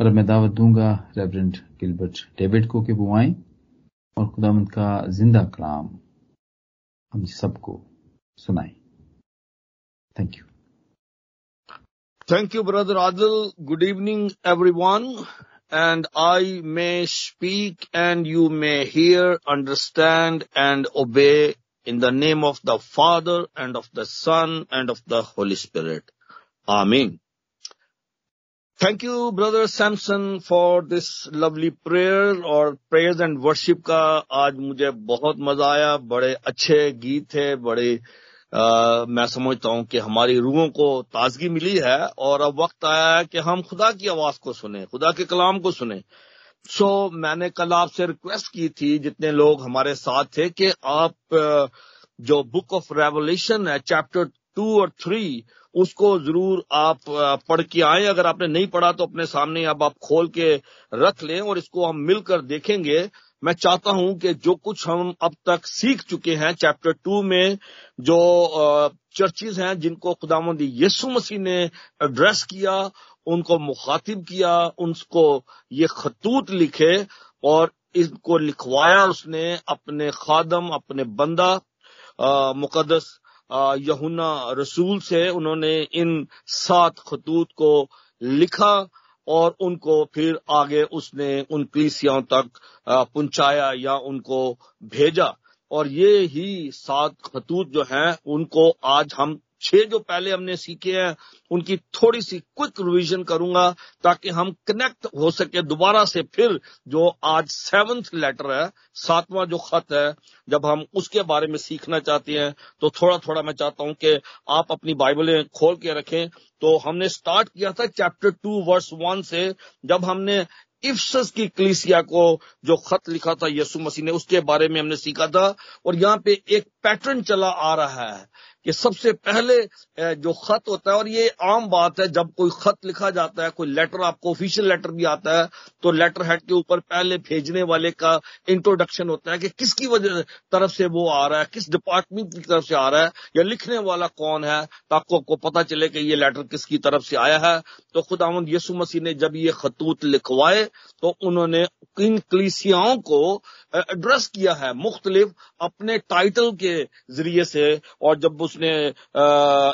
और मैं दावत दूँगा रेवरेंड गिलबर्ट डेविड को कि वो आए और खुदामंद का ज़िंदा कलाम हम सबको सुनाए thank you Thank you, Brother Adil. Good evening, everyone. And I may speak and you may hear, understand and obey in the name of the Father and of the Son and of the Holy Spirit. Amen. Thank you brother Samson for this lovely prayer और prayers and worship का आज मुझे बहुत मज़ा आया। बड़े अच्छे गीत थे बड़े आ, मैं समझता हूँ कि हमारी रूहों को ताजगी मिली है और अब वक्त आया है कि हम खुदा की आवाज़ को सुने खुदा के कलाम को सुने। सो so, मैंने कल आपसे रिक्वेस्ट की थी जितने लोग हमारे साथ थे कि आप जो बुक ऑफ़ रेवोल्यूशन है चैप्टर टू और थ्री, उसको ज़रूर आप पढ़ के आए। अगर आपने नहीं पढ़ा तो अपने सामने अब आप खोल के रख लें और इसको हम मिलकर देखेंगे। मैं चाहता हूँ कि जो कुछ हम अब तक सीख चुके हैं, चैप्टर टू में जो चर्चिज हैं, जिनको खुदामंद यीशु मसीह ने एड्रेस किया, उनको मुखातिब किया, उनको ये खतूत लिखे और इनको लिखवाया उसने अपने खादम, अपने बंदा मुकदस यहुना रसूल से उन्होंने इन सात खतूत को लिखा और उनको फिर आगे उसने उन कलीसियाओं तक पहुँचाया या उनको भेजा। और ये ही सात खतूत जो हैं, उनको आज हम छह जो पहले हमने सीखे हैं, उनकी थोड़ी सी क्विक रिवीजन करूँगा ताकि हम कनेक्ट हो सके दोबारा से फिर जो आज सेवंथ लेटर है, सातवां जो खत है, जब हम उसके बारे में सीखना चाहते हैं तो थोड़ा थोड़ा मैं चाहता हूँ कि आप अपनी बाइबलें खोल के रखें। तो हमने स्टार्ट किया था चैप्टर टू वर्स वन से, जब हमने इफ्सस की क्लिसिया को जो खत लिखा था यसु मसीह ने, उसके बारे में हमने सीखा था, और यहाँ पे एक पैटर्न चला आ रहा है। कि सबसे पहले जो खत होता है, और ये आम बात है, जब कोई खत लिखा जाता है, कोई लेटर, आपको ऑफिशियल लेटर भी आता है तो लेटर हेड के ऊपर पहले भेजने वाले का इंट्रोडक्शन होता है कि किसकी वजह तरफ़ से वो आ रहा है, किस डिपार्टमेंट की तरफ़ से आ रहा है, या लिखने वाला कौन है ताकि आपको पता चले कि ये लेटर किसकी तरफ़ से आया है। तो खुदावंद यसु मसीह ने जब ये खतूत लिखवाए तो उन्होंने इन कलीसियाओं को एड्रेस किया है, मुख्तलिफ़ अपने टाइटल के ज़रिए से, और जब उसने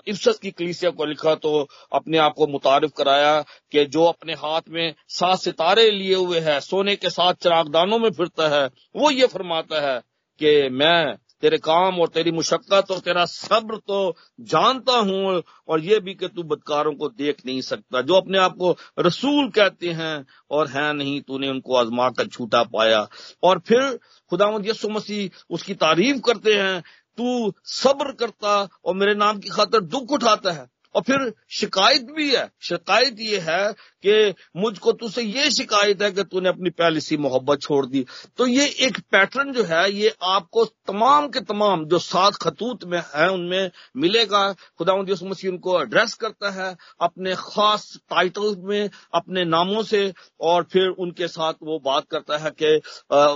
इफ्सस की कलीसिया को लिखा तो अपने आप को मुतारफ कराया कि जो अपने हाथ में सात सितारे लिए हुए है, सोने के साथ चिरागदानों में फिरता है, वो ये फरमाता है कि मैं तेरे काम और तेरी मुशक्कत और तेरा सब्र तो जानता हूँ और ये भी कि तू बदकारों को देख नहीं सकता, जो अपने आप को रसूल कहते हैं और है नहीं, तूने उनको आजमा कर छूटा पाया। और फिर खुदावंद यसु मसीह उसकी तारीफ़ करते हैं तू सब्र करता और मेरे नाम की खातर दुख उठाता है। और फिर शिकायत भी है, शिकायत ये है कि मुझको तुझसे ये शिकायत है कि तूने अपनी पहली सी मोहब्बत छोड़ दी। तो ये एक पैटर्न जो है, ये आपको तमाम के तमाम जो सात खतूत में है, उनमें मिलेगा। खुदा मसीह उनको एड्रेस करता है अपने खास टाइटल में, अपने नामों से, और फिर उनके साथ वो बात करता है कि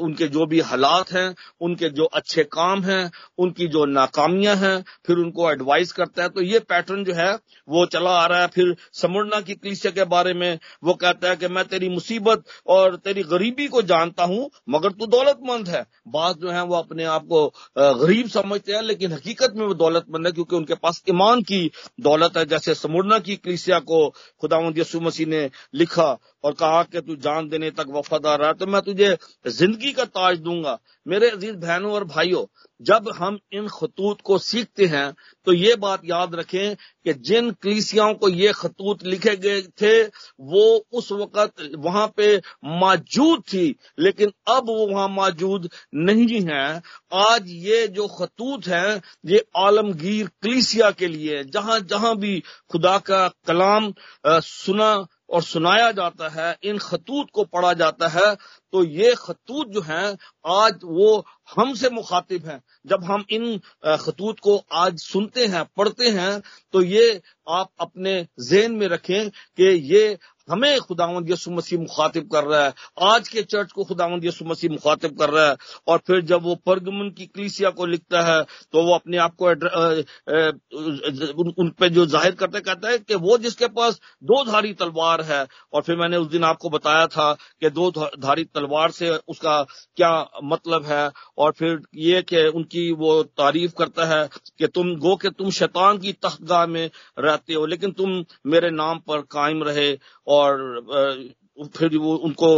उनके जो भी हालात हैं, उनके जो अच्छे काम हैं, उनकी जो नाकामियाँ हैं, फिर उनको एडवाइस करता है। तो ये पैटर्न जो है, वो चला आ रहा है। फिर समुरना की कलिसिया के बारे में वो कहता है कि मैं तेरी मुसीबत और तेरी गरीबी को जानता हूँ, मगर तू दौलतमंद है। बात जो है वो अपने आप को गरीब समझते हैं, लेकिन हकीकत में वो दौलतमंद है, क्योंकि उनके पास ईमान की दौलत है। जैसे समुरना की कलिसिया को खुदावंद यसु मसीह ने लिखा और कहा कि तू जान देने तक वफादार रहा तो मैं तुझे ज़िंदगी का ताज दूँगा। मेरे अज़ीज़ बहनों और भाइयों, जब हम इन खतूत को सीखते हैं तो ये बात याद रखें कि जिन कलीसियाओं को ये खतूत लिखे गए थे, वो उस वक्त वहाँ पे मौजूद थी, लेकिन अब वो वहाँ मौजूद नहीं है। आज ये जो खतूत हैं, ये आलमगीर कलीसिया के लिए जहाँ जहाँ भी खुदा का कलाम सुना और सुनाया जाता है, इन खतूत को पढ़ा जाता है तो ये खतूत जो हैं, आज वो हमसे मुखातिब हैं। जब हम इन खतूत को आज सुनते हैं, पढ़ते हैं तो ये आप अपने जेन में रखें कि ये हमें खुदावंद यसु मसीह मुखातिब कर रहा है। आज के चर्च को खुदावंद यसु मसीह मुखातिब कर रहा है। और फिर जब वो परगमन की क्लीसिया को लिखता है तो वो अपने आप को उन, उन पे जो ज़ाहिर करते कहता है कि वो जिसके पास दो धारी तलवार है। और फिर मैंने उस दिन आपको बताया था कि दो धारी तलवार से उसका क्या मतलब है। और फिर ये कि उनकी वो तारीफ़ करता है कि तुम गो के तुम शैतान की तख्तगाह में रहते हो लेकिन तुम मेरे नाम पर कायम रहे। और फिर वो उनको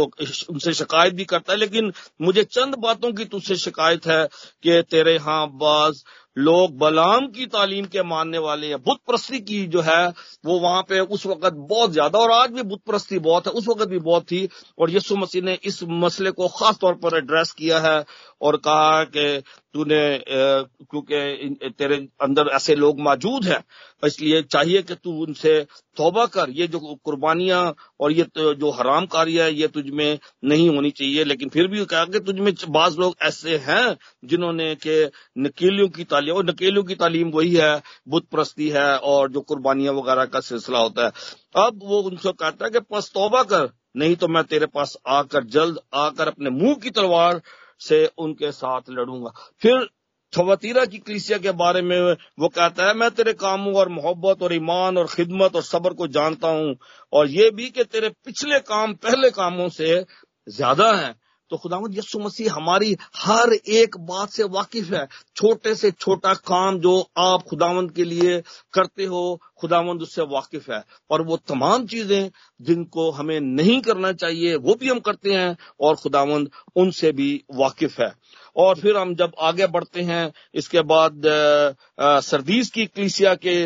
उनसे शिकायत भी करता है। लेकिन मुझे चंद बातों की तुझसे शिकायत है कि तेरे यहाँ बाज लोग बलाम की तालीम के मानने वाले हैं बुत प्रस्ती की जो है, वो वहाँ पे उस वक्त बहुत ज़्यादा और आज भी बुत प्रस्ती बहुत है, उस वक्त भी बहुत थी। और यीशु मसीह ने इस मसले को खास तौर पर एड्रेस किया है और कहा कि तूने क्योंकि तेरे अंदर ऐसे लोग मौजूद हैं इसलिए चाहिए कि तू उनसे तौबा कर। ये जो कुर्बानियाँ और ये तो जो हराम कार्य है, ये तुझ में नहीं होनी चाहिए, लेकिन फिर भी कहा कि तुझ में बाज लोग ऐसे हैं जिन्होंने के नकेलियों की तालीम और नकेलियों की तालीम वही है, बुत प्रस्ती है, और जो कुर्बानियाँ वगैरह का सिलसिला होता है। अब वो उनसे कहता है कि, बस तौबा कर, नहीं तो मैं तेरे पास आकर, जल्द आकर अपने मुँह की तलवार से उनके साथ लड़ूँगा। फिर थवतीरा की कलिसिया के बारे में वो कहता है, मैं तेरे कामों और मोहब्बत और ईमान और खिदमत और सब्र को जानता हूँ और ये भी कि तेरे पिछले काम पहले कामों से ज़्यादा हैं। तो खुदावंद यसु मसीह हमारी हर एक बात से वाकिफ है। छोटे से छोटा काम जो आप खुदावंद के लिए करते हो, खुदावंद उससे वाकिफ है। और वो तमाम चीज़ें जिनको हमें नहीं करना चाहिए, वो भी हम करते हैं और खुदावंद उनसे भी वाकिफ है। और फिर हम जब आगे बढ़ते हैं, इसके बाद सरदीस की कलिसिया के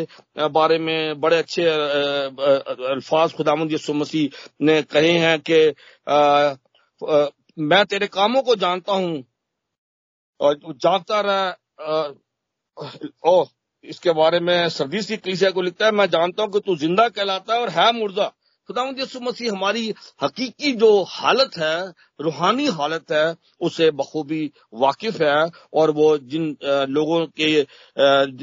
बारे में बड़े अच्छे अल्फाज खुदामंद यसु मसीह ने कहे हैं कि मैं तेरे कामों को जानता हूँ और जानता रहा ओ, इसके बारे में सरदीस की कलिसिया को लिखता है, मैं जानता हूँ कि तू ज़िंदा कहलाता है और है मुर्दा। खुदावंद यसु मसीह हमारी हकीकी जो हालत है, रूहानी हालत है, उसे बखूबी वाकिफ है और वो जिन लोगों के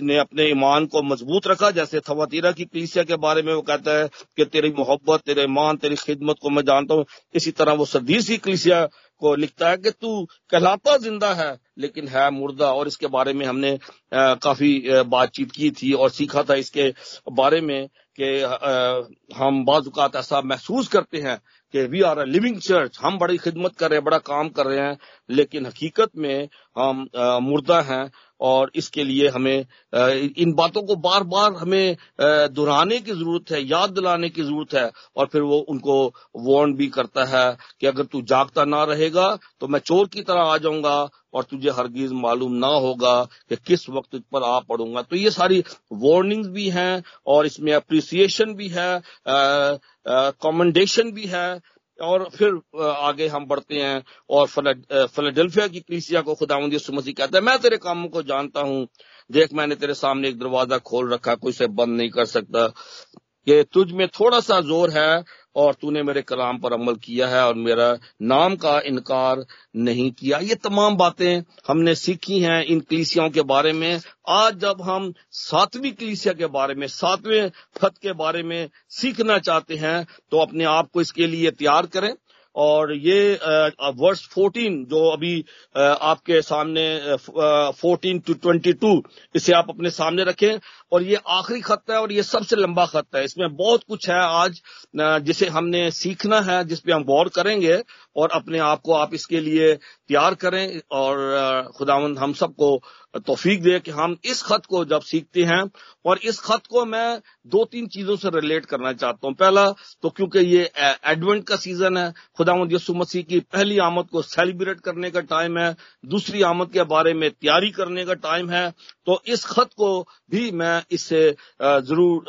ने अपने ईमान को मज़बूत रखा, जैसे थवातीरा की कलीसिया के बारे में वो कहता है कि तेरी मोहब्बत, तेरे ईमान, तेरी खिदमत को मैं जानता हूँ। इसी तरह वो सदीस कलीसिया को लिखता है कि तू कहलाता ज़िंदा है, लेकिन है मुर्दा। और इसके बारे में हमने काफ़ी बातचीत की थी और सीखा था इसके बारे में। कि हम बाजुकात ऐसा महसूस करते हैं कि we are a living church हम बड़ी खिदमत कर रहे हैं, बड़ा काम कर रहे हैं, लेकिन हकीकत में हम मुर्दा हैं और इसके लिए हमें इन बातों को बार बार हमें दोहराने की ज़रूरत है, याद दिलाने की ज़रूरत है और फिर वो उनको वार्न भी करता है कि अगर तू जागता ना रहेगा तो मैं चोर की तरह आ जाऊँगा और तुझे हरगिज मालूम ना होगा कि किस वक्त तुझ पर आ पड़ूँगा। तो ये सारी वार्निंग्स भी हैं और इसमें अप्रिसिएशन भी है कॉमेंडेशन भी है। और फिर आगे हम बढ़ते हैं और फिलाडेल्फिया की क्रीसिया को यीशु मसीह कहता है, मैं तेरे कामों को जानता हूँ। देख, मैंने तेरे सामने एक दरवाज़ा खोल रखा कोई से बंद नहीं कर सकता। कि तुझ में थोड़ा सा ज़ोर है और तूने मेरे कलाम पर अमल किया है और मेरा नाम का इनकार नहीं किया। ये तमाम बातें हमने सीखी हैं इन कलीसियाओं के बारे में। आज जब हम सातवीं कलीसिया के बारे में, सातवें फत के बारे में सीखना चाहते हैं तो अपने आप को इसके लिए तैयार करें। और ये वर्ष 14 जो अभी आपके सामने 14 टू 22 इसे आप अपने सामने रखें। और ये आखिरी खत है और ये सबसे लंबा खत है। इसमें बहुत कुछ है आज जिसे हमने सीखना है, जिस पे हम गौर करेंगे और अपने आप को आप इसके लिए तैयार करें। और खुदावंद हम सबको तोफीक दे कि हम इस खत को जब सीखते हैं, और इस खत को मैं दो तीन चीज़ों से रिलेट करना चाहता हूँ। पहला तो क्योंकि ये एडवेंट का सीज़न है, खुदावंद यसु मसीह की पहली आमद को सेलिब्रेट करने का टाइम है, दूसरी आमद के बारे में तैयारी करने का टाइम है तो इस खत को भी मैं इससे ज़रूर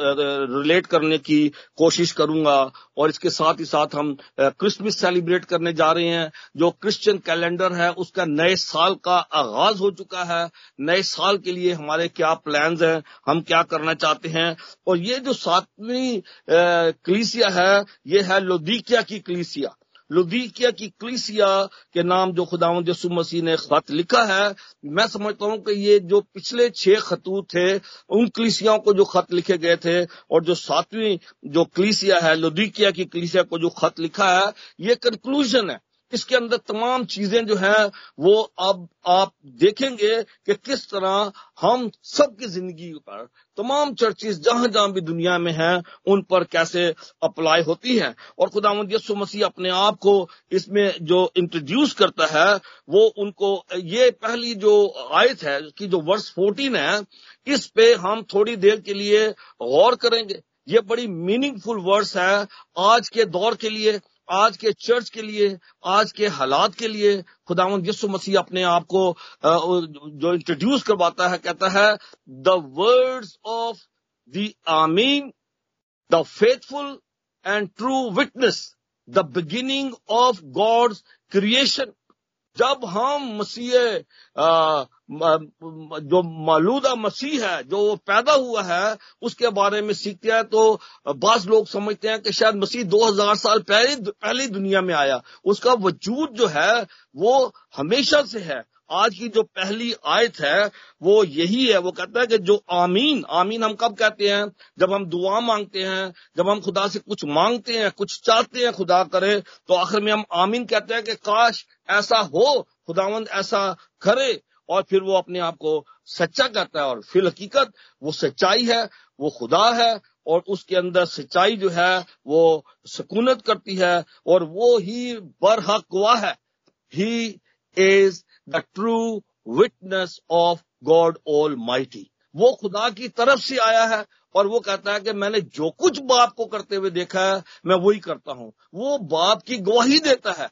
रिलेट करने की कोशिश करूँगा, और इसके साथ ही साथ हम क्रिसमस सेलिब्रेट करने जा रहे हैं। जो क्रिश्चियन कैलेंडर है, उसका नए साल का आगाज़ हो चुका है नए साल के लिए हमारे क्या प्लान्स हैं, हम क्या करना चाहते हैं। और ये जो सातवीं कलीसिया है, ये है लोदीकिया की कलीसिया। लुदीकिया की क्लीसिया के नाम जो खुदा यसु मसीह ने खत लिखा है, मैं समझता हूँ कि ये जो पिछले छह खतूत थे, उन क्लीसियाओं को जो खत लिखे गए थे, और जो सातवीं जो क्लीसिया है लुदीकिया की क्लीसिया को जो खत लिखा है, ये कंक्लूजन है। इसके अंदर तमाम चीज़ें जो है, वो अब आप देखेंगे कि किस तरह हम सबकी ज़िंदगी पर, तमाम चर्चेस जहाँ जहाँ भी दुनिया में हैं, उन पर कैसे अप्लाई होती हैं। और खुदा यसु मसीह अपने आप को इसमें जो इंट्रोड्यूस करता है, वो उनको, ये पहली जो आयत है कि जो वर्ष फोर्टीन है, इस पे हम थोड़ी देर के लिए गौर करेंगे। ये बड़ी मीनिंगफुल वर्ड्स है आज के दौर के लिए। आज के चर्च के लिए, आज के हालात के लिए खुदावंद यसु मसीह अपने आप को जो इंट्रोड्यूस करवाता है, कहता है the words of the amen the faithful and true witness the beginning of God's creation जब हम मसीह जो मौलूदा मसीह है, जो पैदा हुआ है, उसके बारे में सीखते हैं तो बस लोग समझते हैं कि शायद मसीह 2000 साल पहले पहले दुनिया में आया। उसका वजूद जो है, वो हमेशा से है। आज की जो पहली आयत है, वो यही है, वो कहता है कि जो आमीन आमीन हम कब कहते हैं? जब हम दुआ मांगते हैं, जब हम खुदा से कुछ मांगते हैं, कुछ चाहते हैं खुदा करे तो आखिर में हम आमीन कहते हैं कि काश ऐसा हो, खुदावंद ऐसा करे, और फिर वो अपने आप को सच्चा कहता है, और फिर हकीकत, वो सच्चाई है, वो खुदा है, और उसके अंदर सच्चाई जो है, वो सुकूनत करती है, और वो ही बरहक है, he is the true witness of God almighty वो खुदा की तरफ़ से आया है और वो कहता है कि मैंने जो कुछ बाप को करते हुए देखा है, मैं वही करता हूँ। वो बाप की गवाही देता है।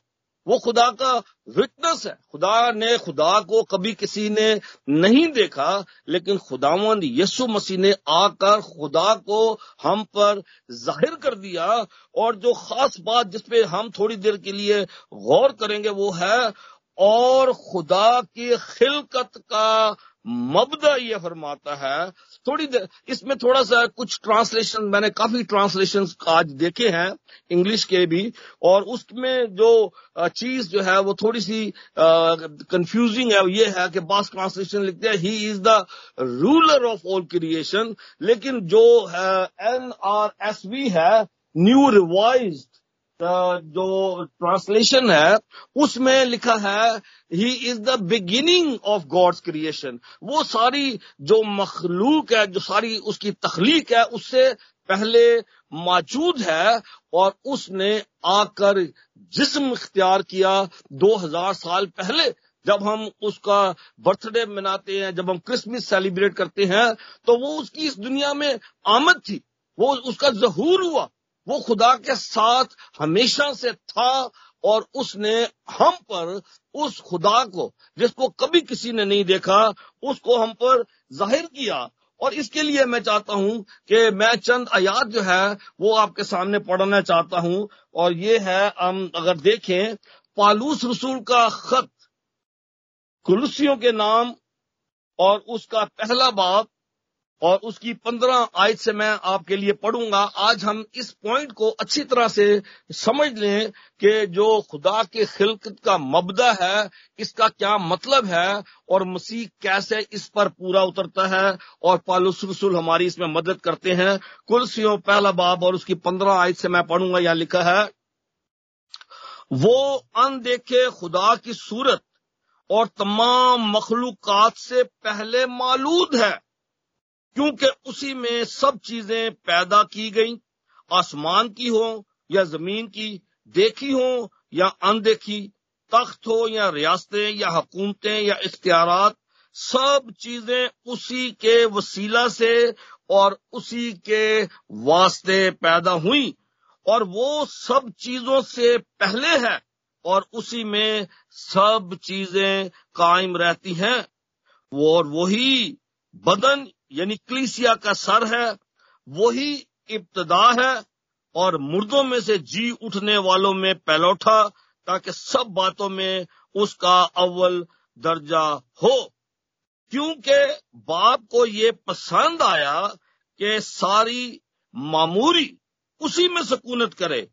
वो खुदा का विटनेस है। खुदा ने खुदा को कभी किसी ने नहीं देखा, लेकिन खुदावंद यसु मसीह ने आकर खुदा को हम पर ज़ाहिर कर दिया और जो खास बात जिसपे हम थोड़ी देर के लिए गौर करेंगे वो है और खुदा की खिलकत का मबदा ये फरमाता है। थोड़ी देर इसमें थोड़ा सा कुछ ट्रांसलेशन मैंने काफ़ी ट्रांसलेशन आज देखे हैं इंग्लिश के भी, और उसमें जो चीज़ जो है वो थोड़ी सी कंफ्यूजिंग है, ये है कि बास ट्रांसलेशन लिखते हैं he is the ruler of all creation लेकिन जो एन आर एस वी है न्यू रिवाइज्ड जो ट्रांसलेशन है, उसमें लिखा है he is the beginning of God's creation वो सारी जो मखलूक है, जो सारी उसकी तखलीक है, उससे पहले मौजूद है और उसने आकर जिस्म इख्तियार किया 2000 साल पहले, जब हम उसका बर्थडे मनाते हैं, जब हम क्रिसमस सेलिब्रेट करते हैं तो वो उसकी इस दुनिया में आमद थी। वो उसका जहूर हुआ। वो खुदा के साथ हमेशा से था और उसने हम पर उस खुदा को, जिसको कभी किसी ने नहीं देखा, उसको हम पर ज़ाहिर किया। और इसके लिए मैं चाहता हूँ कि मैं चंद आयात जो है, वो आपके सामने पढ़ना चाहता हूँ। और ये है, हम अगर देखें, पालूस रसूल का खत, कुलसियों के नाम और उसका पहला बाप और उसकी पंद्रह आयत से मैं आपके लिए पढ़ूँगा। आज हम इस पॉइंट को अच्छी तरह से समझ लें कि जो खुदा के खिलकत का मबदा है, इसका क्या मतलब है और मसीह कैसे इस पर पूरा उतरता है। और पालुस रसुल हमारी इसमें मदद करते हैं। कुलसियों पहला बाब और उसकी पंद्रह आयत से मैं पढ़ूँगा, यहाँ लिखा है, वो अनदेखे खुदा की सूरत और तमाम मखलूकत से पहले मालूद है। क्योंकि उसी में सब चीज़ें पैदा की गई। आसमान की हो या ज़मीन की, देखी हो या अनदेखी, तख्त हो या रियासतें या हुकूमतें या इख्तियार सब चीज़ें उसी के वसीला से और उसी के वास्ते पैदा हुई। और वो सब चीज़ों से पहले है और उसी में सब चीज़ें कायम रहती हैं। और वही बदन यानी क्लीसिया का सर है, वही इब्तदा है और मुर्दों में से जी उठने वालों में पहलौठा ताकि सब बातों में उसका अव्वल दर्जा हो। क्योंकि बाप को ये पसंद आया कि सारी मामूरी उसी में सकूनत करे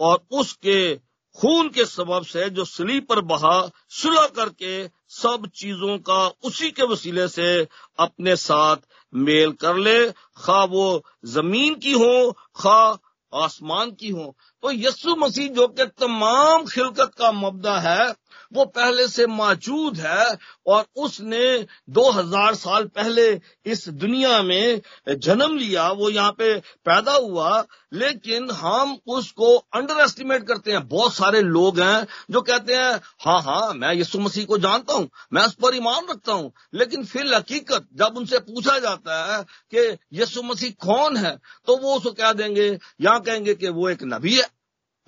और उसके खून के सबब से जो सली पर बहा, सुलह करके सब चीज़ों का उसी के वसीले से अपने साथ मेल कर ले। खा वो ज़मीन की हो, खा आसमान की हो। तो यस्सु मसीह जो कि तमाम खिलकत का मुद्दा है, वो पहले से मौजूद है और उसने 2000 साल पहले इस दुनिया में जन्म लिया, वो यहाँ पे पैदा हुआ, लेकिन हम उसको अंडर एस्टिमेट करते हैं। बहुत सारे लोग हैं जो कहते हैं हाँ हाँ मैं यीशु मसीह को जानता हूँ, मैं उस पर ईमान रखता हूँ, लेकिन फिर हकीकत जब उनसे पूछा जाता है कि यीशु मसीह कौन है तो वो उसको कह देंगे या कहेंगे कि वो एक नबी है।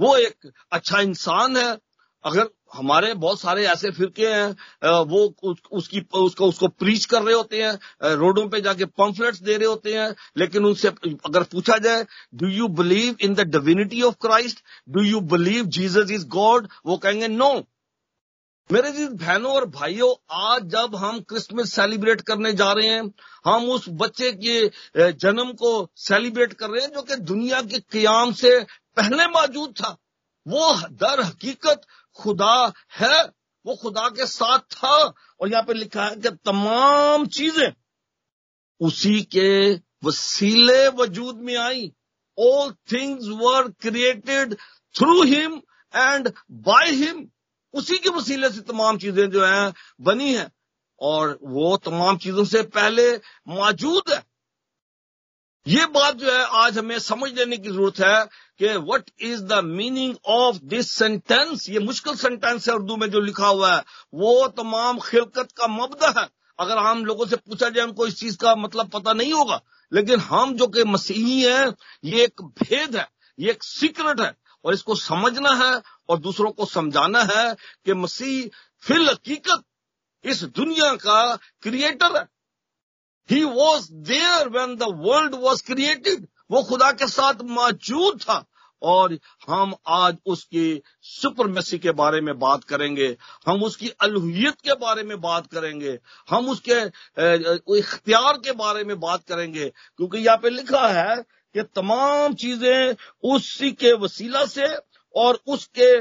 वो एक अच्छा इंसान है। अगर हमारे बहुत सारे ऐसे फिरके हैं वो उसकी, उसको उसको प्रीच कर रहे होते हैं रोडों पे जाके पंफलेट्स दे रहे होते हैं, लेकिन उनसे अगर पूछा जाए do you believe in the divinity of Christ do you believe Jesus is God वो कहेंगे नो मेरे जी बहनों और भाइयों, आज जब हम क्रिसमस सेलिब्रेट करने जा रहे हैं, हम उस बच्चे के जन्म को सेलिब्रेट कर रहे हैं, जो कि दुनिया के क्याम से पहले मौजूद था। वो दर हकीकत खुदा है, वो खुदा के साथ था, और यहाँ पे लिखा है कि तमाम चीज़ें उसी के वसीले वजूद में आई। All things were created through him and by him उसी के वसीले से तमाम चीज़ें जो हैं बनी हैं, और वो तमाम चीज़ों से पहले मौजूद है। ये बात जो है, आज हमें समझ लेने की ज़रूरत है कि what is the meaning of this sentence ये मुश्किल सेंटेंस है उर्दू में जो लिखा हुआ है। वो तमाम खिलकत का मबदा है। अगर हम लोगों से पूछा जाए, हमको इस चीज़ का मतलब पता नहीं होगा। लेकिन हम जो कि मसीही हैं, ये एक भेद है, ये एक सीक्रेट है। और इसको समझना है और दूसरों को समझाना है कि मसीह फिर हकीकत इस दुनिया का क्रिएटर है। He was there when the world was created वो खुदा के साथ मौजूद था। और हम आज उसकी सुपरमेसी के बारे में बात करेंगे। हम उसकी अलहुयत के बारे में बात करेंगे। हम उसके इख्तियार के बारे में बात करेंगे। क्योंकि यहाँ पे लिखा है कि तमाम चीज़ें उसी के वसीला से और उसके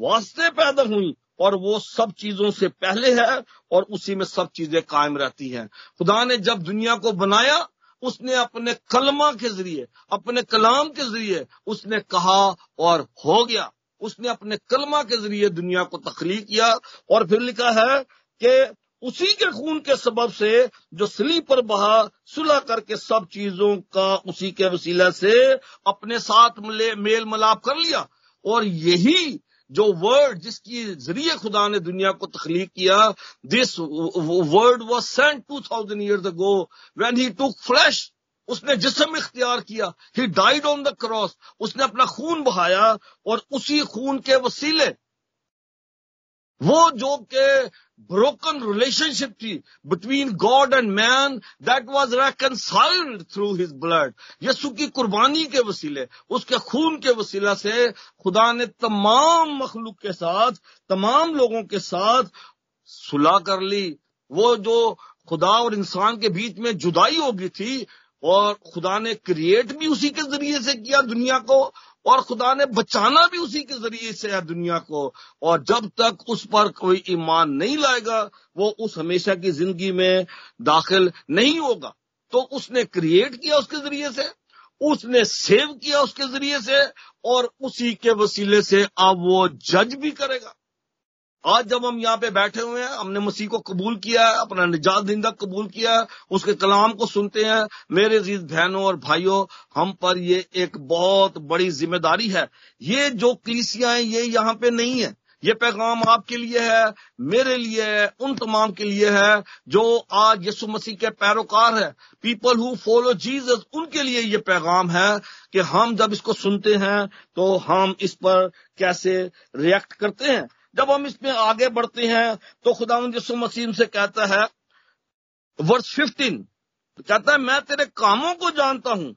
वास्ते पैदा हुई। और वो सब चीज़ों से पहले है और उसी में सब चीज़ें कायम रहती हैं। खुदा ने जब दुनिया को बनाया, उसने अपने कलमा के ज़रिए, अपने कलाम के ज़रिए उसने कहा और हो गया। उसने अपने कलमा के ज़रिए दुनिया को तखलीक किया और फिर लिखा है कि उसी के खून के सबब से जो सली पर बहा, सुलह करके सब चीज़ों का उसी के वसीला से अपने साथ मेल मिलाप कर लिया। और यही जो वर्ड जिसकी ज़रिए खुदा ने दुनिया को तखलीक किया this word was sent two thousand years ago when he took flesh उसने जिसम इख्तियार किया। He died on the cross उसने अपना खून बहाया और उसी खून के वसीले, वो जो के broken relationship between God and man that was reconciled through his blood. Yesu की कुर्बानी के वसीले, उसके खून के वसीला से खुदा ने तमाम मखलूक के साथ, तमाम लोगों के साथ सुलह कर ली वो जो खुदा और इंसान के बीच में जुदाई हो गई थी और खुदा ने क्रिएट भी उसी के ज़रिए से किया दुनिया को और खुदा ने बचाना भी उसी के ज़रिए से है दुनिया को। और जब तक उस पर कोई ईमान नहीं लाएगा, वो उस हमेशा की ज़िंदगी में दाखिल नहीं होगा। तो उसने क्रिएट किया उसके ज़रिए से, उसने सेव किया उसके ज़रिए से, और उसी के वसीले से अब वो जज भी करेगा। आज जब हम यहाँ पे बैठे हुए हैं, हमने मसीह को कबूल किया है, अपना निजात दिंदा कबूल किया है, उसके कलाम को सुनते हैं, मेरे जीत बहनों और भाइयों, हम पर ये एक बहुत बड़ी ज़िम्मेदारी है। ये जो कलीसिया है ये यहाँ पे नहीं है। ये पैगाम आपके लिए है, मेरे लिए है, उन तमाम के लिए है, जो आज यसु मसीह के पैरोकार है। पीपल हु फॉलो जीसस उनके लिए ये पैगाम है कि हम जब इसको सुनते हैं तो हम इस पर कैसे रिएक्ट करते हैं। जब हम इसमें आगे बढ़ते हैं तो खुदा यसु मसीम से कहता है वर्ष फिफ्टीन कहता है, मैं तेरे कामों को जानता हूँ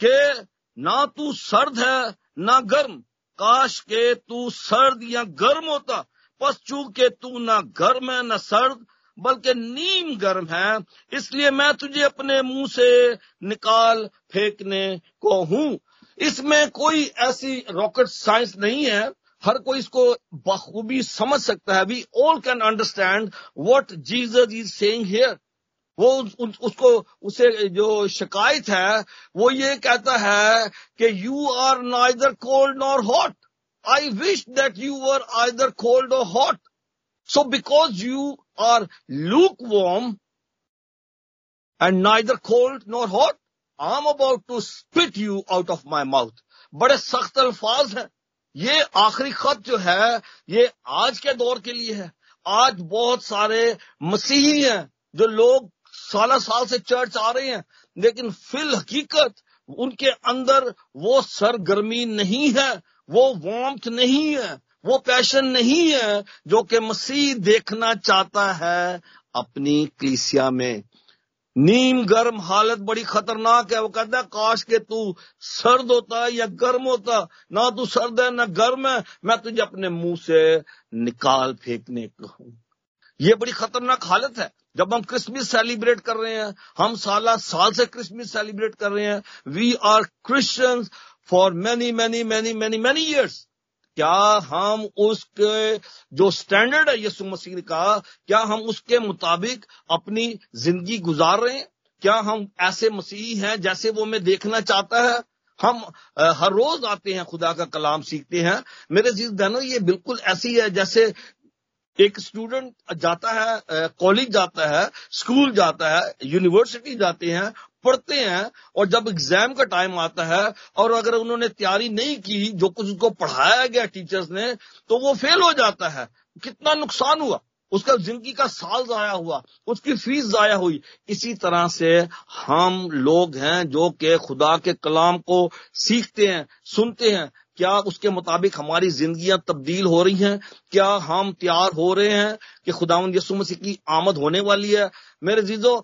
कि ना तू सर्द है, ना गर्म। काश के तू सर्द या गर्म होता बस चूँकि तू ना गर्म है, ना सर्द, बल्कि नीम गर्म है। इसलिए मैं तुझे अपने मुँह से निकाल फेंकने को हूँ। इसमें कोई ऐसी रॉकेट साइंस नहीं है हर कोई इसको बखूबी समझ सकता है। We all can understand what Jesus is saying here वो उस, उसको उसे जो शिकायत है वो ये कहता है कि you are neither cold nor hot I wish that you were either cold or hot so because you are lukewarm and neither cold nor hot I am about to spit you out of my mouth बड़े सख्त अल्फाज हैं। ये आखिरी खत जो है, ये आज के दौर के लिए है। आज बहुत सारे मसीही हैं जो लोग साल साल से चर्च आ रहे हैं, लेकिन फिल हकीकत उनके अंदर वो सरगर्मी नहीं है, वो वार्मथ नहीं है, वो पैशन नहीं है जो कि मसीह देखना चाहता है अपनी क्लीसिया में। नीम गर्म हालत बड़ी खतरनाक है। वो कहता है, काश के तू सर्द होता है या गर्म होता। ना तू सर्द है, ना गर्म है। मैं तुझे अपने मुँह से निकाल फेंकने को ये बड़ी खतरनाक हालत है। जब हम क्रिसमस सेलिब्रेट कर रहे हैं, हम साल साल से क्रिसमस सेलिब्रेट कर रहे हैं। We are Christians for many many many many many years क्या हम उसके, जो स्टैंडर्ड है यीशु मसीह का, क्या हम उसके मुताबिक अपनी ज़िंदगी गुजार रहे हैं? क्या हम ऐसे मसीह हैं जैसे वो मैं देखना चाहता है? हम हर रोज आते हैं, खुदा का कलाम सीखते हैं। मेरे जीत बहनों, ये बिल्कुल ऐसी है जैसे एक स्टूडेंट जाता है कॉलेज जाता है स्कूल जाता है यूनिवर्सिटी जाते हैं, पढ़ते हैं, और जब एग्ज़ाम का टाइम आता है, और अगर उन्होंने तैयारी नहीं की, जो कुछ उसको पढ़ाया गया टीचर्स ने तो वो फेल हो जाता है। कितना नुकसान हुआ। उसका ज़िंदगी का साल जाया हुआ, उसकी फ़ीस जाया हुई। इसी तरह से हम लोग हैं जो कि खुदा के कलाम को सीखते हैं, सुनते हैं क्या उसके मुताबिक हमारी जिंदगियाँ तब्दील हो रही हैं? क्या हम तैयार हो रहे हैं कि खुदावंद यसु मसीह की आमद होने वाली है? मेरे जीजो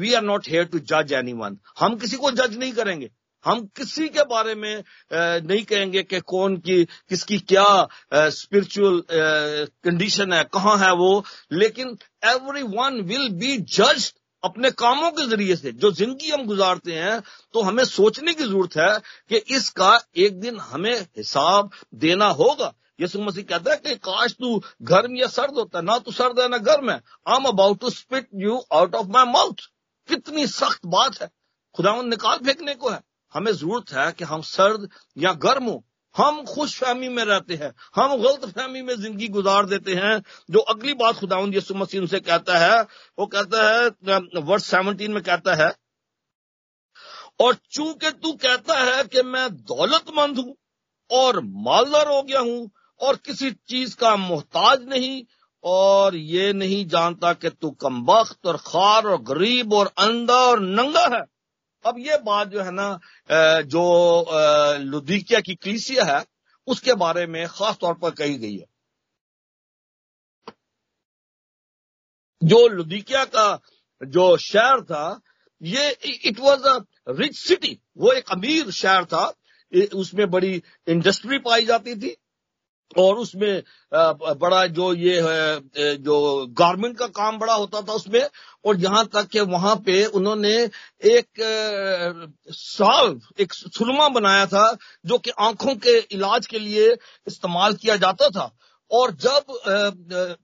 we are not here to जज एनी हम किसी को जज नहीं करेंगे। हम किसी के बारे में नहीं कहेंगे कि कौन की, किसकी क्या स्पिरिचुअल कंडीशन है, कहाँ है वो। लेकिन every one will be judged अपने कामों के ज़रिए से, जो ज़िंदगी हम गुजारते हैं तो हमें सोचने की ज़रूरत है कि इसका एक दिन हमें हिसाब देना होगा। यसु मसीह कहता है कि काश तू गर्म या सर्द होता, ना तू सर्द है, ना गर्म है। I am about to spit you out of my mouth कितनी सख्त बात है। खुदा निकाल फेंकने को है। हमें ज़रूरत है कि हम सर्द या गर्म हो। हम खुश फहमी में रहते हैं, हम गलत फहमी में ज़िंदगी गुजार देते हैं, जो अगली बात खुदाउन यसु मसीह उनसे कहता है, वो कहता है वर्ष सेवनटीन में कहता है, और चूँकि तू कहता है कि मैं दौलतमंद हूँ, और मालदार हो गया हूँ, और किसी चीज़ का मोहताज नहीं, और ये नहीं जानता कि तू कमबख्त और खार और गरीब और अंधा और नंगा है अब ये बात जो है ना जो लुधिकिया की क्लीसिया है, उसके बारे में खास तौर पर कही गई है। जो लुधिकिया का जो शहर था, ये it was a rich city वो एक अमीर शहर था। उसमें बड़ी इंडस्ट्री पाई जाती थी। और उसमें बड़ा जो ये है जो गारमेंट का काम बड़ा होता था उसमें, और यहाँ तक कि वहाँ पे उन्होंने एक साल, एक सुरमा बनाया था, जो कि आँखों के इलाज के लिए इस्तेमाल किया जाता था। और जब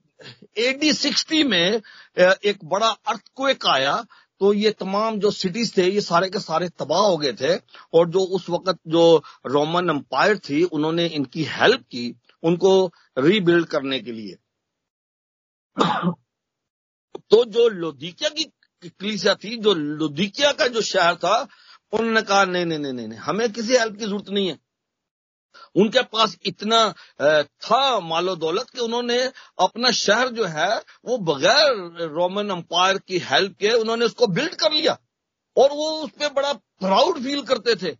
एडी सिक्सटी में एक बड़ा अर्थक्वेक आया तो ये तमाम जो सिटीज़ थे, ये सारे के सारे तबाह हो गए थे, और जो उस वक्त जो रोमन एम्पायर थी, उन्होंने इनकी हेल्प की उनको रीबिल्ड करने के लिए। तो जो लोधिकिया की कलीसिया थी, जो लोधिकिया का जो शहर था, उन्होंने कहा, नहीं नहीं नहीं नहीं हमें किसी हेल्प की ज़रूरत नहीं है। उनके पास इतना था मालो दौलत कि उन्होंने अपना शहर जो है, वो बगैर रोमन अंपायर की हेल्प के उन्होंने उसको बिल्ड कर लिया। और वो उस पर बड़ा प्राउड फील करते थे।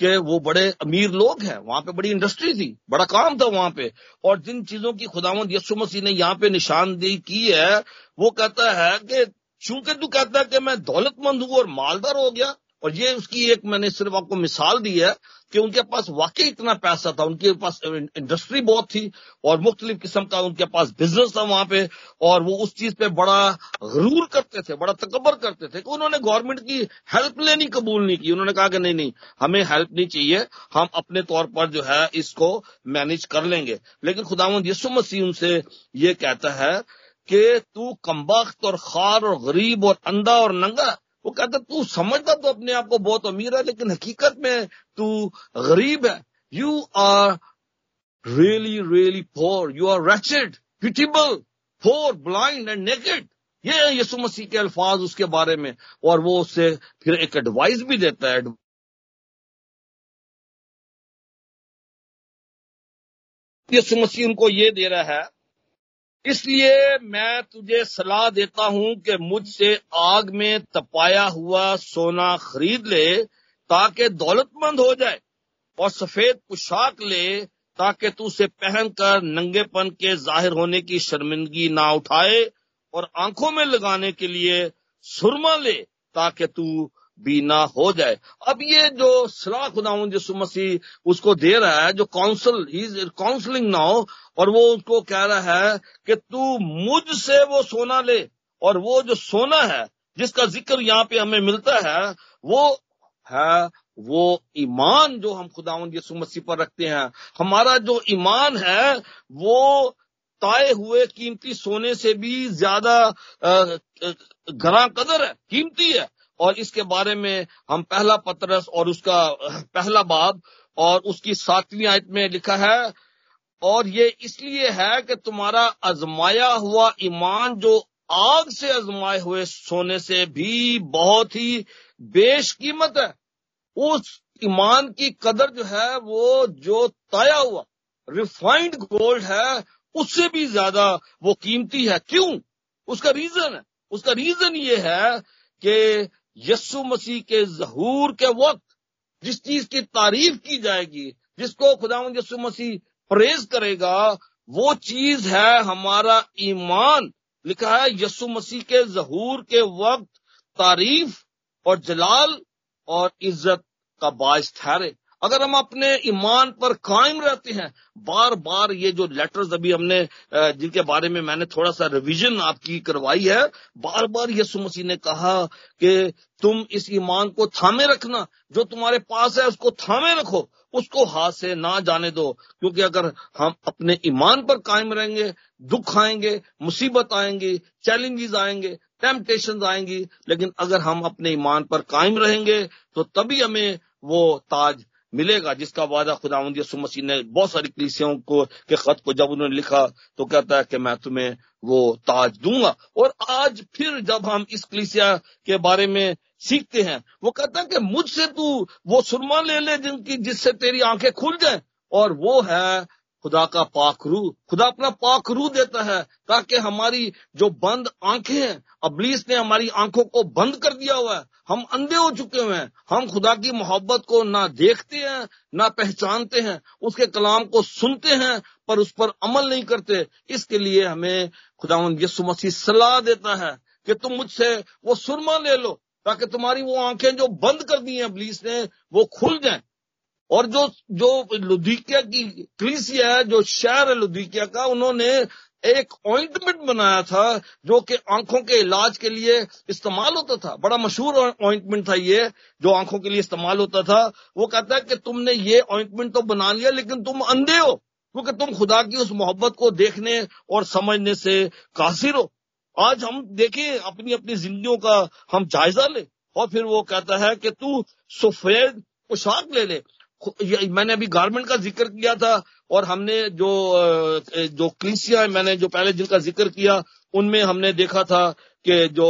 कि वो बड़े अमीर लोग हैं, वहाँ पे बड़ी इंडस्ट्री थी, बड़ा काम था वहाँ पे। और जिन चीज़ों की खुदावंद यसु मसीह ने यहाँ पे निशानदेही की है, वो कहता है कि, चूँकि तू कहता है कि मैं दौलतमंद हूँ और मालदार हो गया और ये उसकी एक मैंने सिर्फ़ आपको मिसाल दी है कि उनके पास वाकई इतना पैसा था, उनके पास इंडस्ट्री बहुत थी और मुख्तलिफ़ किस्म का उनके पास बिज़नेस था वहाँ पे और वो उस चीज़ पे बड़ा गरूर करते थे, बड़ा तकबर करते थे कि उन्होंने गवर्नमेंट की हेल्प लेनी कबूल नहीं की। उन्होंने कहा कि नहीं नहीं, हमें हेल्प नहीं चाहिए, हम अपने तौर पर जो है इसको मैनेज कर लेंगे। लेकिन खुदावंद यसु मसीह उनसे ये कहता है कि तू कम्बख्त और खार और गरीब और अंधा और नंगा वो कहता, तू समझता तो अपने आप को बहुत अमीर है, लेकिन हकीकत में तू गरीब है। You are really really poor you are wretched pitiable poor blind and naked ये यसु मसीह के अल्फाज उसके बारे में, और वो उससे फिर एक एडवाइस भी देता है। यसु मसीह उनको ये दे रहा है इसलिए मैं तुझे सलाह देता हूँ कि मुझसे आग में तपाया हुआ सोना खरीद ले, ताकि दौलतमंद हो जाए, और सफ़ेद पोशाक ले, ताकि तू उसे पहनकर नंगेपन के ज़ाहिर होने की शर्मिंदगी ना उठाए, और आँखों में लगाने के लिए सुरमा ले, ताकि तू भी ना हो जाए। अब ये जो सलाह खुदा यसु मसीह उसको दे रहा है, जो काउंसिल इज़ काउंसलिंग नाउ और वो उसको कह रहा है कि तू मुझसे वो सोना ले, और वो जो सोना है, जिसका ज़िक्र यहाँ पे हमें मिलता है, वो है, वो ईमान जो हम खुदावंद यसु मसीह पर रखते हैं। हमारा जो ईमान है, वो ताए हुए कीमती सोने से भी ज़्यादा घरा कदर है, कीमती है। और इसके बारे में हम पहला पत्रस और उसका पहला बाब और उसकी सातवीं आयत में लिखा है, और ये इसलिए है कि तुम्हारा आजमाया हुआ ईमान जो आग से आजमाए हुए सोने से भी बहुत ही बेशकीमत है। उस ईमान की कदर जो है वो जो ताया हुआ, रिफाइंड गोल्ड है, उससे भी ज़्यादा वो कीमती है। क्यों? उसका रीजन है। उसका रीजन ये है कि यस्सु मसीह के जहूर के वक्त जिस चीज़ की तारीफ़ की जाएगी, जिसको खुदा यस्सु मसीह प्रेज करेगा, वो चीज़ है हमारा ईमान। लिखा है यस्सु मसीह के जहूर के वक्त तारीफ़ और जलाल और इज़्ज़त का बायस ठहरे। अगर हम अपने ईमान पर कायम रहते हैं बार बार ये जो लेटर्स अभी हमने जिनके बारे में मैंने थोड़ा सा रिवीजन आपकी करवाई है बार बार यसु मसीह ने कहा कि तुम इस ईमान को थामे रखना, जो तुम्हारे पास है उसको थामे रखो, उसको हाथ से ना जाने दो, क्योंकि अगर हम अपने ईमान पर कायम रहेंगे, दुख आएँगे, मुसीबत आएँगी चैलेंजेस आएँगे टेम्पटेशन आएँगी, लेकिन अगर हम अपने ईमान पर कायम रहेंगे तो तभी हमें वो ताज मिलेगा, जिसका वादा खुदा मसीह ने बहुत सारी कलिसियों को, के खत को जब उन्होंने लिखा तो कहता है कि मैं तुम्हें वो ताज दूँगा। और आज फिर जब हम इस कलिसिया के बारे में सीखते हैं, वो कहता है कि मुझसे तू वो सुरमा ले ले जिनकी, जिससे तेरी आँखें खुल जाए, और वो है खुदा का पाक रू खुदा अपना पाक रू देता है ताकि हमारी जो बंद आँखें हैं, अबलीस ने हमारी आँखों को बंद कर दिया हुआ है। हम अंधे हो चुके हुए हैं। हम खुदा की मोहब्बत को ना देखते हैं, ना पहचानते हैं, उसके कलाम को सुनते हैं, पर उस पर अमल नहीं करते। इसके लिए हमें खुदा यसु मसीह सलाह देता है कि तुम मुझसे वो सुरमा ले लो, ताकि तुम्हारी वो आँखें जो बंद कर दी हैं अबलीस ने, वो खुल जाएँ। और जो जो लुधिकिया की क्रीसिया है, जो शहर है लुधिकिया का, उन्होंने एक ऑइंटमेंट बनाया था, जो कि आँखों के इलाज के लिए इस्तेमाल होता था। बड़ा मशहूर ऑइंटमेंट था ये, जो आँखों के लिए इस्तेमाल होता था। वो कहता है कि तुमने ये ऑइंटमेंट तो बना लिया, लेकिन तुम अंधे हो, क्योंकि तुम खुदा की उस मोहब्बत को देखने और समझने से कासिर हो। आज हम देखें अपनी अपनी जिंदगियों का हम जायजा ले, और फिर वो कहता है कि तू सफ़ेद पोशाक ले ले। मैंने अभी गारमेंट का ज़िक्र किया था और हमने जो जो क्लिसिया मैंने जो पहले जिनका ज़िक्र किया, उनमें हमने देखा था कि जो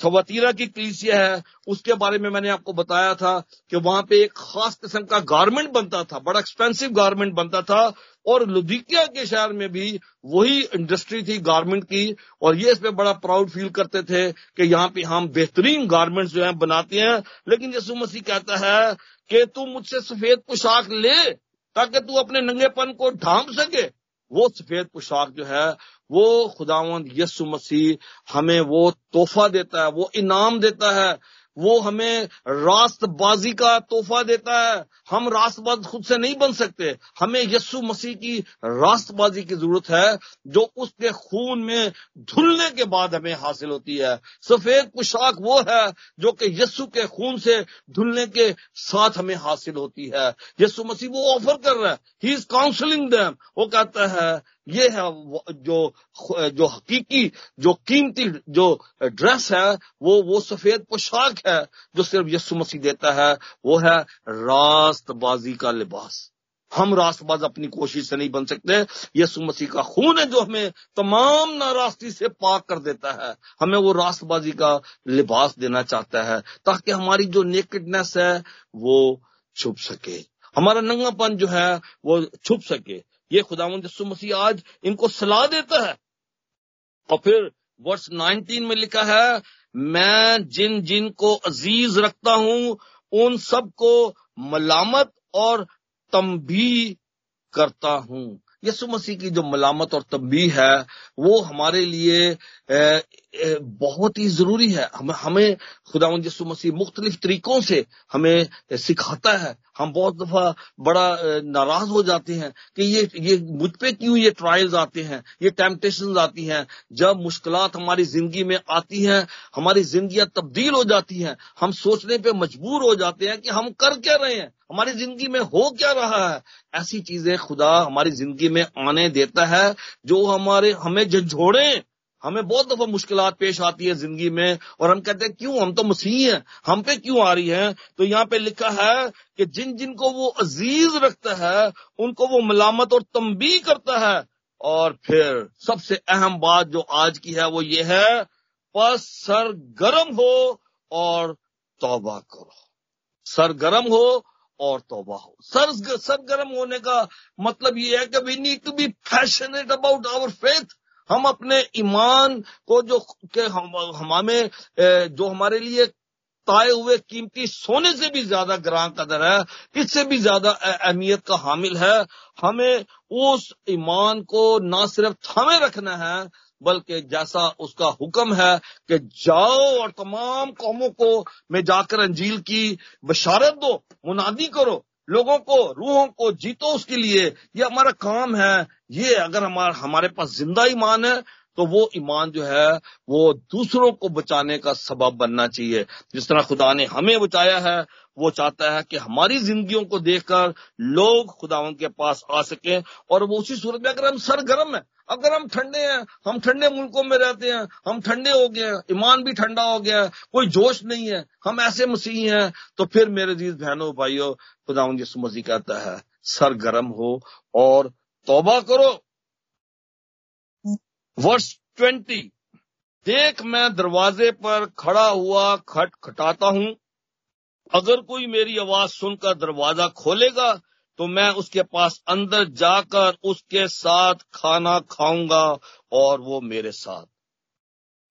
खवतीरा की क्लिसिया है, उसके बारे में मैंने आपको बताया था कि वहाँ पे एक खास किस्म का गारमेंट बनता था, बड़ा एक्सपेंसिव गारमेंट बनता था और लुधिकिया के शहर में भी वही इंडस्ट्री थी गारमेंट की और ये इसमें बड़ा प्राउड फील करते थे कि यहाँ पे हम बेहतरीन गारमेंट्स जो है बनाते हैं। लेकिन यसु मसीह कहता है कि तू मुझसे सफ़ेद पोशाक ले, ताकि तू अपने नंगेपन को ढांप सके। वो सफ़ेद पोशाक जो है, वो खुदावंद यसु मसीह हमें वो तोहफा देता है, वो इनाम देता है वो हमें रास्तबाजी का तोहफा देता है। हम रास्तबाज खुद से नहीं बन सकते। हमें यस्सु मसीह की रास्तबाजी की ज़रूरत है, जो उसके खून में धुलने के बाद हमें हासिल होती है। सफ़ेद पोशाक वो है, जो कि यस्सु के खून से धुलने के साथ हमें हासिल होती है। यस्सु मसीह वो ऑफ़र कर रहा है। ही इज़ काउंसलिंग दैम वो कहता है ये है जो जो हकीकी, जो कीमती, जो ड्रेस है, वो वो सफ़ेद पोशाक है, जो सिर्फ़ यस्सु मसीह देता है, वो है रास्तबाजी का लिबास। हम रास्तबाज अपनी कोशिश से नहीं बन सकते। यस्सु मसीह का खून है जो हमें तमाम नारास्ती से पाक कर देता है। हमें वो रास्तबाजी का लिबास देना चाहता है, ताकि हमारी जो नेकेडनेस है, वो छुप सके। हमारा नंगापन जो है, वो छुप सके। ये खुदावंद यसु मसीह आज इनको सलाह देता है। और फिर वर्ष 19 में लिखा है, मैं जिन जिन को अज़ीज़ रखता हूँ, उन सबको मलामत और तंबी करता हूँ। यसु मसीह की जो मलामत और तंबी है, वो हमारे लिए बहुत ही ज़रूरी है। हमें हमें खुदा यसु मसीह मुख्तलिफ़ तरीकों से हमें सिखाता है। हम बहुत दफ़ा बड़ा नाराज़ हो जाते हैं कि ये ये मुझ पे क्यों ये ट्रायल्स आते हैं, ये टेम्पटेशन आती हैं? जब मुश्किल हमारी ज़िंदगी में आती हैं, हमारी ज़िंदगी तब्दील हो जाती हैं, हम सोचने पे मजबूर हो जाते हैं कि हम कर क्या रहे हैं? हमारी ज़िंदगी में हो क्या रहा है? ऐसी चीज़ें खुदा हमारी ज़िंदगी में आने देता है, जो हमारे, हमें झंझोड़े। हमें बहुत दफ़ा मुश्किल पेश आती है ज़िंदगी में, और हम कहते हैं, क्यों? हम तो मसीह हैं। हम पे क्यों आ रही है? तो यहाँ पे लिखा है कि जिन जिनको वो अज़ीज़ रखता है, उनको वो मलामत और तंबी करता है। और फिर सबसे अहम बात जो आज की है, वो ये है, बस सर गर्म हो और तौबा करो। सर गर्म हो और तोबा हो। सर, सरगर्म होने का मतलब ये है कि we need to be passionate about our faith हम अपने ईमान को जो के हम, हमें जो हमारे लिए ताए हुए कीमती सोने से भी ज़्यादा ग्रां कदर है, इससे भी ज़्यादा अहमियत का हामिल है। हमें उस ईमान को ना सिर्फ़ थामे रखना है, बल्कि जैसा उसका हुक्म है कि जाओ और तमाम कौमों को में जाकर अंजील की बशारत दो, मुनादी करो। लोगों को, रूहों को जीतो उसके लिए। ये हमारा काम है। ये अगर हमारा, हमारे पास ज़िंदा ईमान है तो वो ईमान जो है, वो दूसरों को बचाने का सबब बनना चाहिए। जिस तरह खुदा ने हमें बचाया है, वो चाहता है कि हमारी जिंदगियों को देखकर लोग खुदावन के पास आ सके। और वो उसी सूरत में अगर हम सरगर्म है अगर हम ठंडे हैं, हम ठंडे मुल्कों में रहते हैं, हम ठंडे हो गए हैं, ईमान भी ठंडा हो गया है, कोई जोश नहीं है, हम ऐसे मसीह हैं तो फिर मेरे जीत बहनों, भाइयों खुदावन जिस मसीह कहता है सर गर्म हो और तौबा करो। वर्ष ट्वेंटी, देख मैं दरवाजे पर खड़ा हुआ खटखटाता हूँ, अगर कोई मेरी आवाज़ सुनकर दरवाज़ा खोलेगा तो मैं उसके पास अंदर जाकर उसके साथ खाना खाऊँगा और वो मेरे साथ।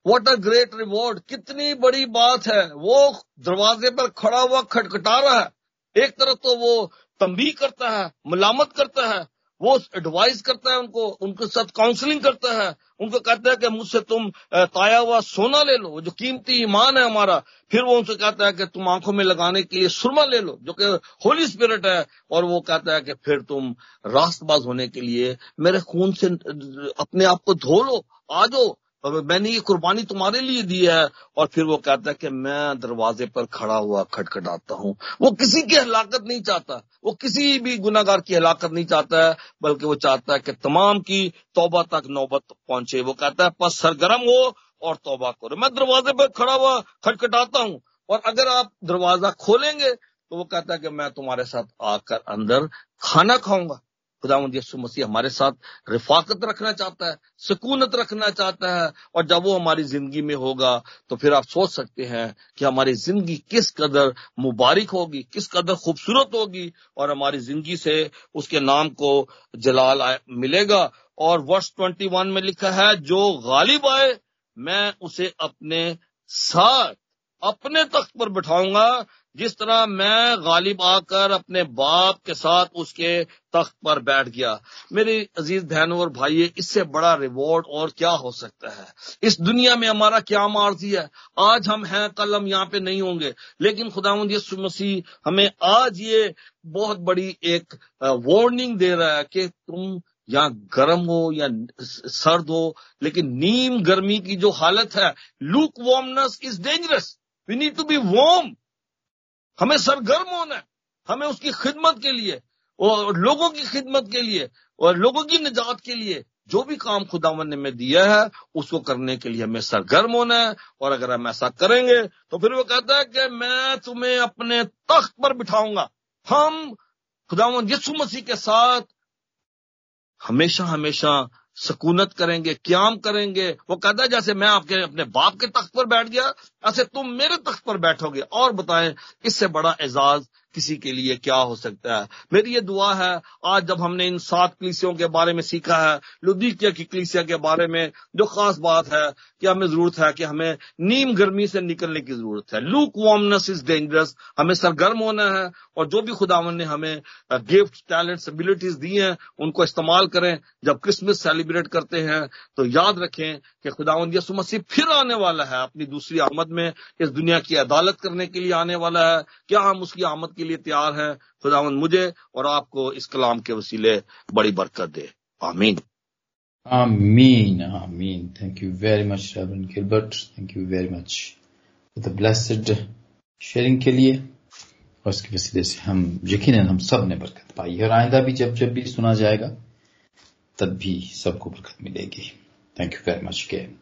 वॉट अ ग्रेट रिवॉर्ड कितनी बड़ी बात है। वो दरवाजे पर खड़ा हुआ खटखटा रहा है। एक तरफ़ तो वो तंबी करता है, मलामत करता है वो एडवाइस करता है उनको, उनके साथ काउंसलिंग करता है, उनको कहता है कि मुझसे तुम ताया हुआ सोना ले लो, जो कीमती ईमान है हमारा। फिर वो उनसे कहता है कि तुम आँखों में लगाने के लिए सुरमा ले लो, जो कि होली स्पिरिट है। और वो कहता है कि फिर तुम रास्तबाज होने के लिए मेरे खून से अपने आप को धो लो, आ जाओ। मैंने ये कुर्बानी तुम्हारे लिए दी है। और फिर वो कहता है कि मैं दरवाजे पर खड़ा हुआ खटखटाता हूँ। वो किसी की हलाकत नहीं चाहता। वो किसी भी गुनागार की हलाकत नहीं चाहता है, बल्कि वो चाहता है कि तमाम की तौबा तक नौबत पहुँचे। वो कहता है, बस सरगर्म हो और तौबा करो। मैं दरवाजे पर खड़ा हुआ खटखटाता हूँ। और अगर आप दरवाज़ा खोलेंगे तो वो कहता है कि मैं तुम्हारे साथ आकर अंदर खाना खाऊँगा। खुदावंद यसु मसीह हमारे साथ रिफाकत रखना चाहता है, सुकूनत रखना चाहता है, और जब वो हमारी ज़िंदगी में होगा तो फिर आप सोच सकते हैं कि हमारी ज़िंदगी किस कदर मुबारक होगी, किस कदर खूबसूरत होगी, और हमारी ज़िंदगी से उसके नाम को जलाल मिलेगा। और वर्ष ट्वेंटी वन में लिखा है, जो गालिब आए, मैं उसे अपने साथ, अपने तख्त पर बिठाऊँगा जिस तरह मैं गालिब आकर अपने बाप के साथ उसके तख्त पर बैठ गया, मेरे अज़ीज़ बहनों और भाई इससे बड़ा रिवॉर्ड और क्या हो सकता है? इस दुनिया में हमारा क्या मार्जी है? आज हम हैं, कल हम यहाँ पे नहीं होंगे। लेकिन खुदा मसीह हमें आज ये बहुत बड़ी एक वार्निंग दे रहा है कि तुम या गर्म हो या सर्द हो, लेकिन नीम गर्मी की जो हालत है lukewarmness is dangerous we need to be warm हमें सरगर्म होना है। हमें उसकी खिदमत के लिए और लोगों की खिदमत के लिए और लोगों की निजात के लिए जो भी काम खुदावन ने में दिया है, उसको करने के लिए हमें सरगर्म होना है। और अगर हम ऐसा करेंगे तो फिर वो कहता है कि मैं तुम्हें अपने तख्त पर बिठाऊँगा। हम खुदावन यसु मसीह के साथ हमेशा हमेशा सकूनत करेंगे, क्याम करेंगे। वो कहता है, जैसे मैं आपके, अपने बाप के तख्त पर बैठ गया, ऐसे तुम मेरे तख्त पर बैठोगे। और बताएँ, इससे बड़ा एजाज किसी के लिए क्या हो सकता है? मेरी ये दुआ है, आज जब हमने इन सात कलिसियों के बारे में सीखा है, लुदीकिया की कलिसिया के बारे में, जो खास बात है कि हमें ज़रूरत है कि हमें नीम गर्मी से निकलने की ज़रूरत है। लूक वार्मनेस इज़ डेंजरस हमें सरगर्म होना है और जो भी खुदावन ने हमें गिफ्ट टैलेंट एबिलिटीज दी हैं, उनको इस्तेमाल करें। जब क्रिसमस सेलिब्रेट करते हैं तो याद रखें कि खुदावन यसु मसीह फिर आने वाला है, अपनी दूसरी आमद में, इस दुनिया की अदालत करने के लिए आने वाला है। क्या हम उसकी आमद के लिए तैयार हैं? खुदावन मुझे और आपको इस कलाम के वसीले बड़ी बरकत दे। आमीन। आमीन आमीन। Thank you very much Gilbert thank you very much the blessed sharing के लिए। और उसके वसीले से हम यकीन हम सबने बरकत पाई और आइंदा भी जब जब भी सुना जाएगा, तब भी सबको बरकत मिलेगी। Thank you very much again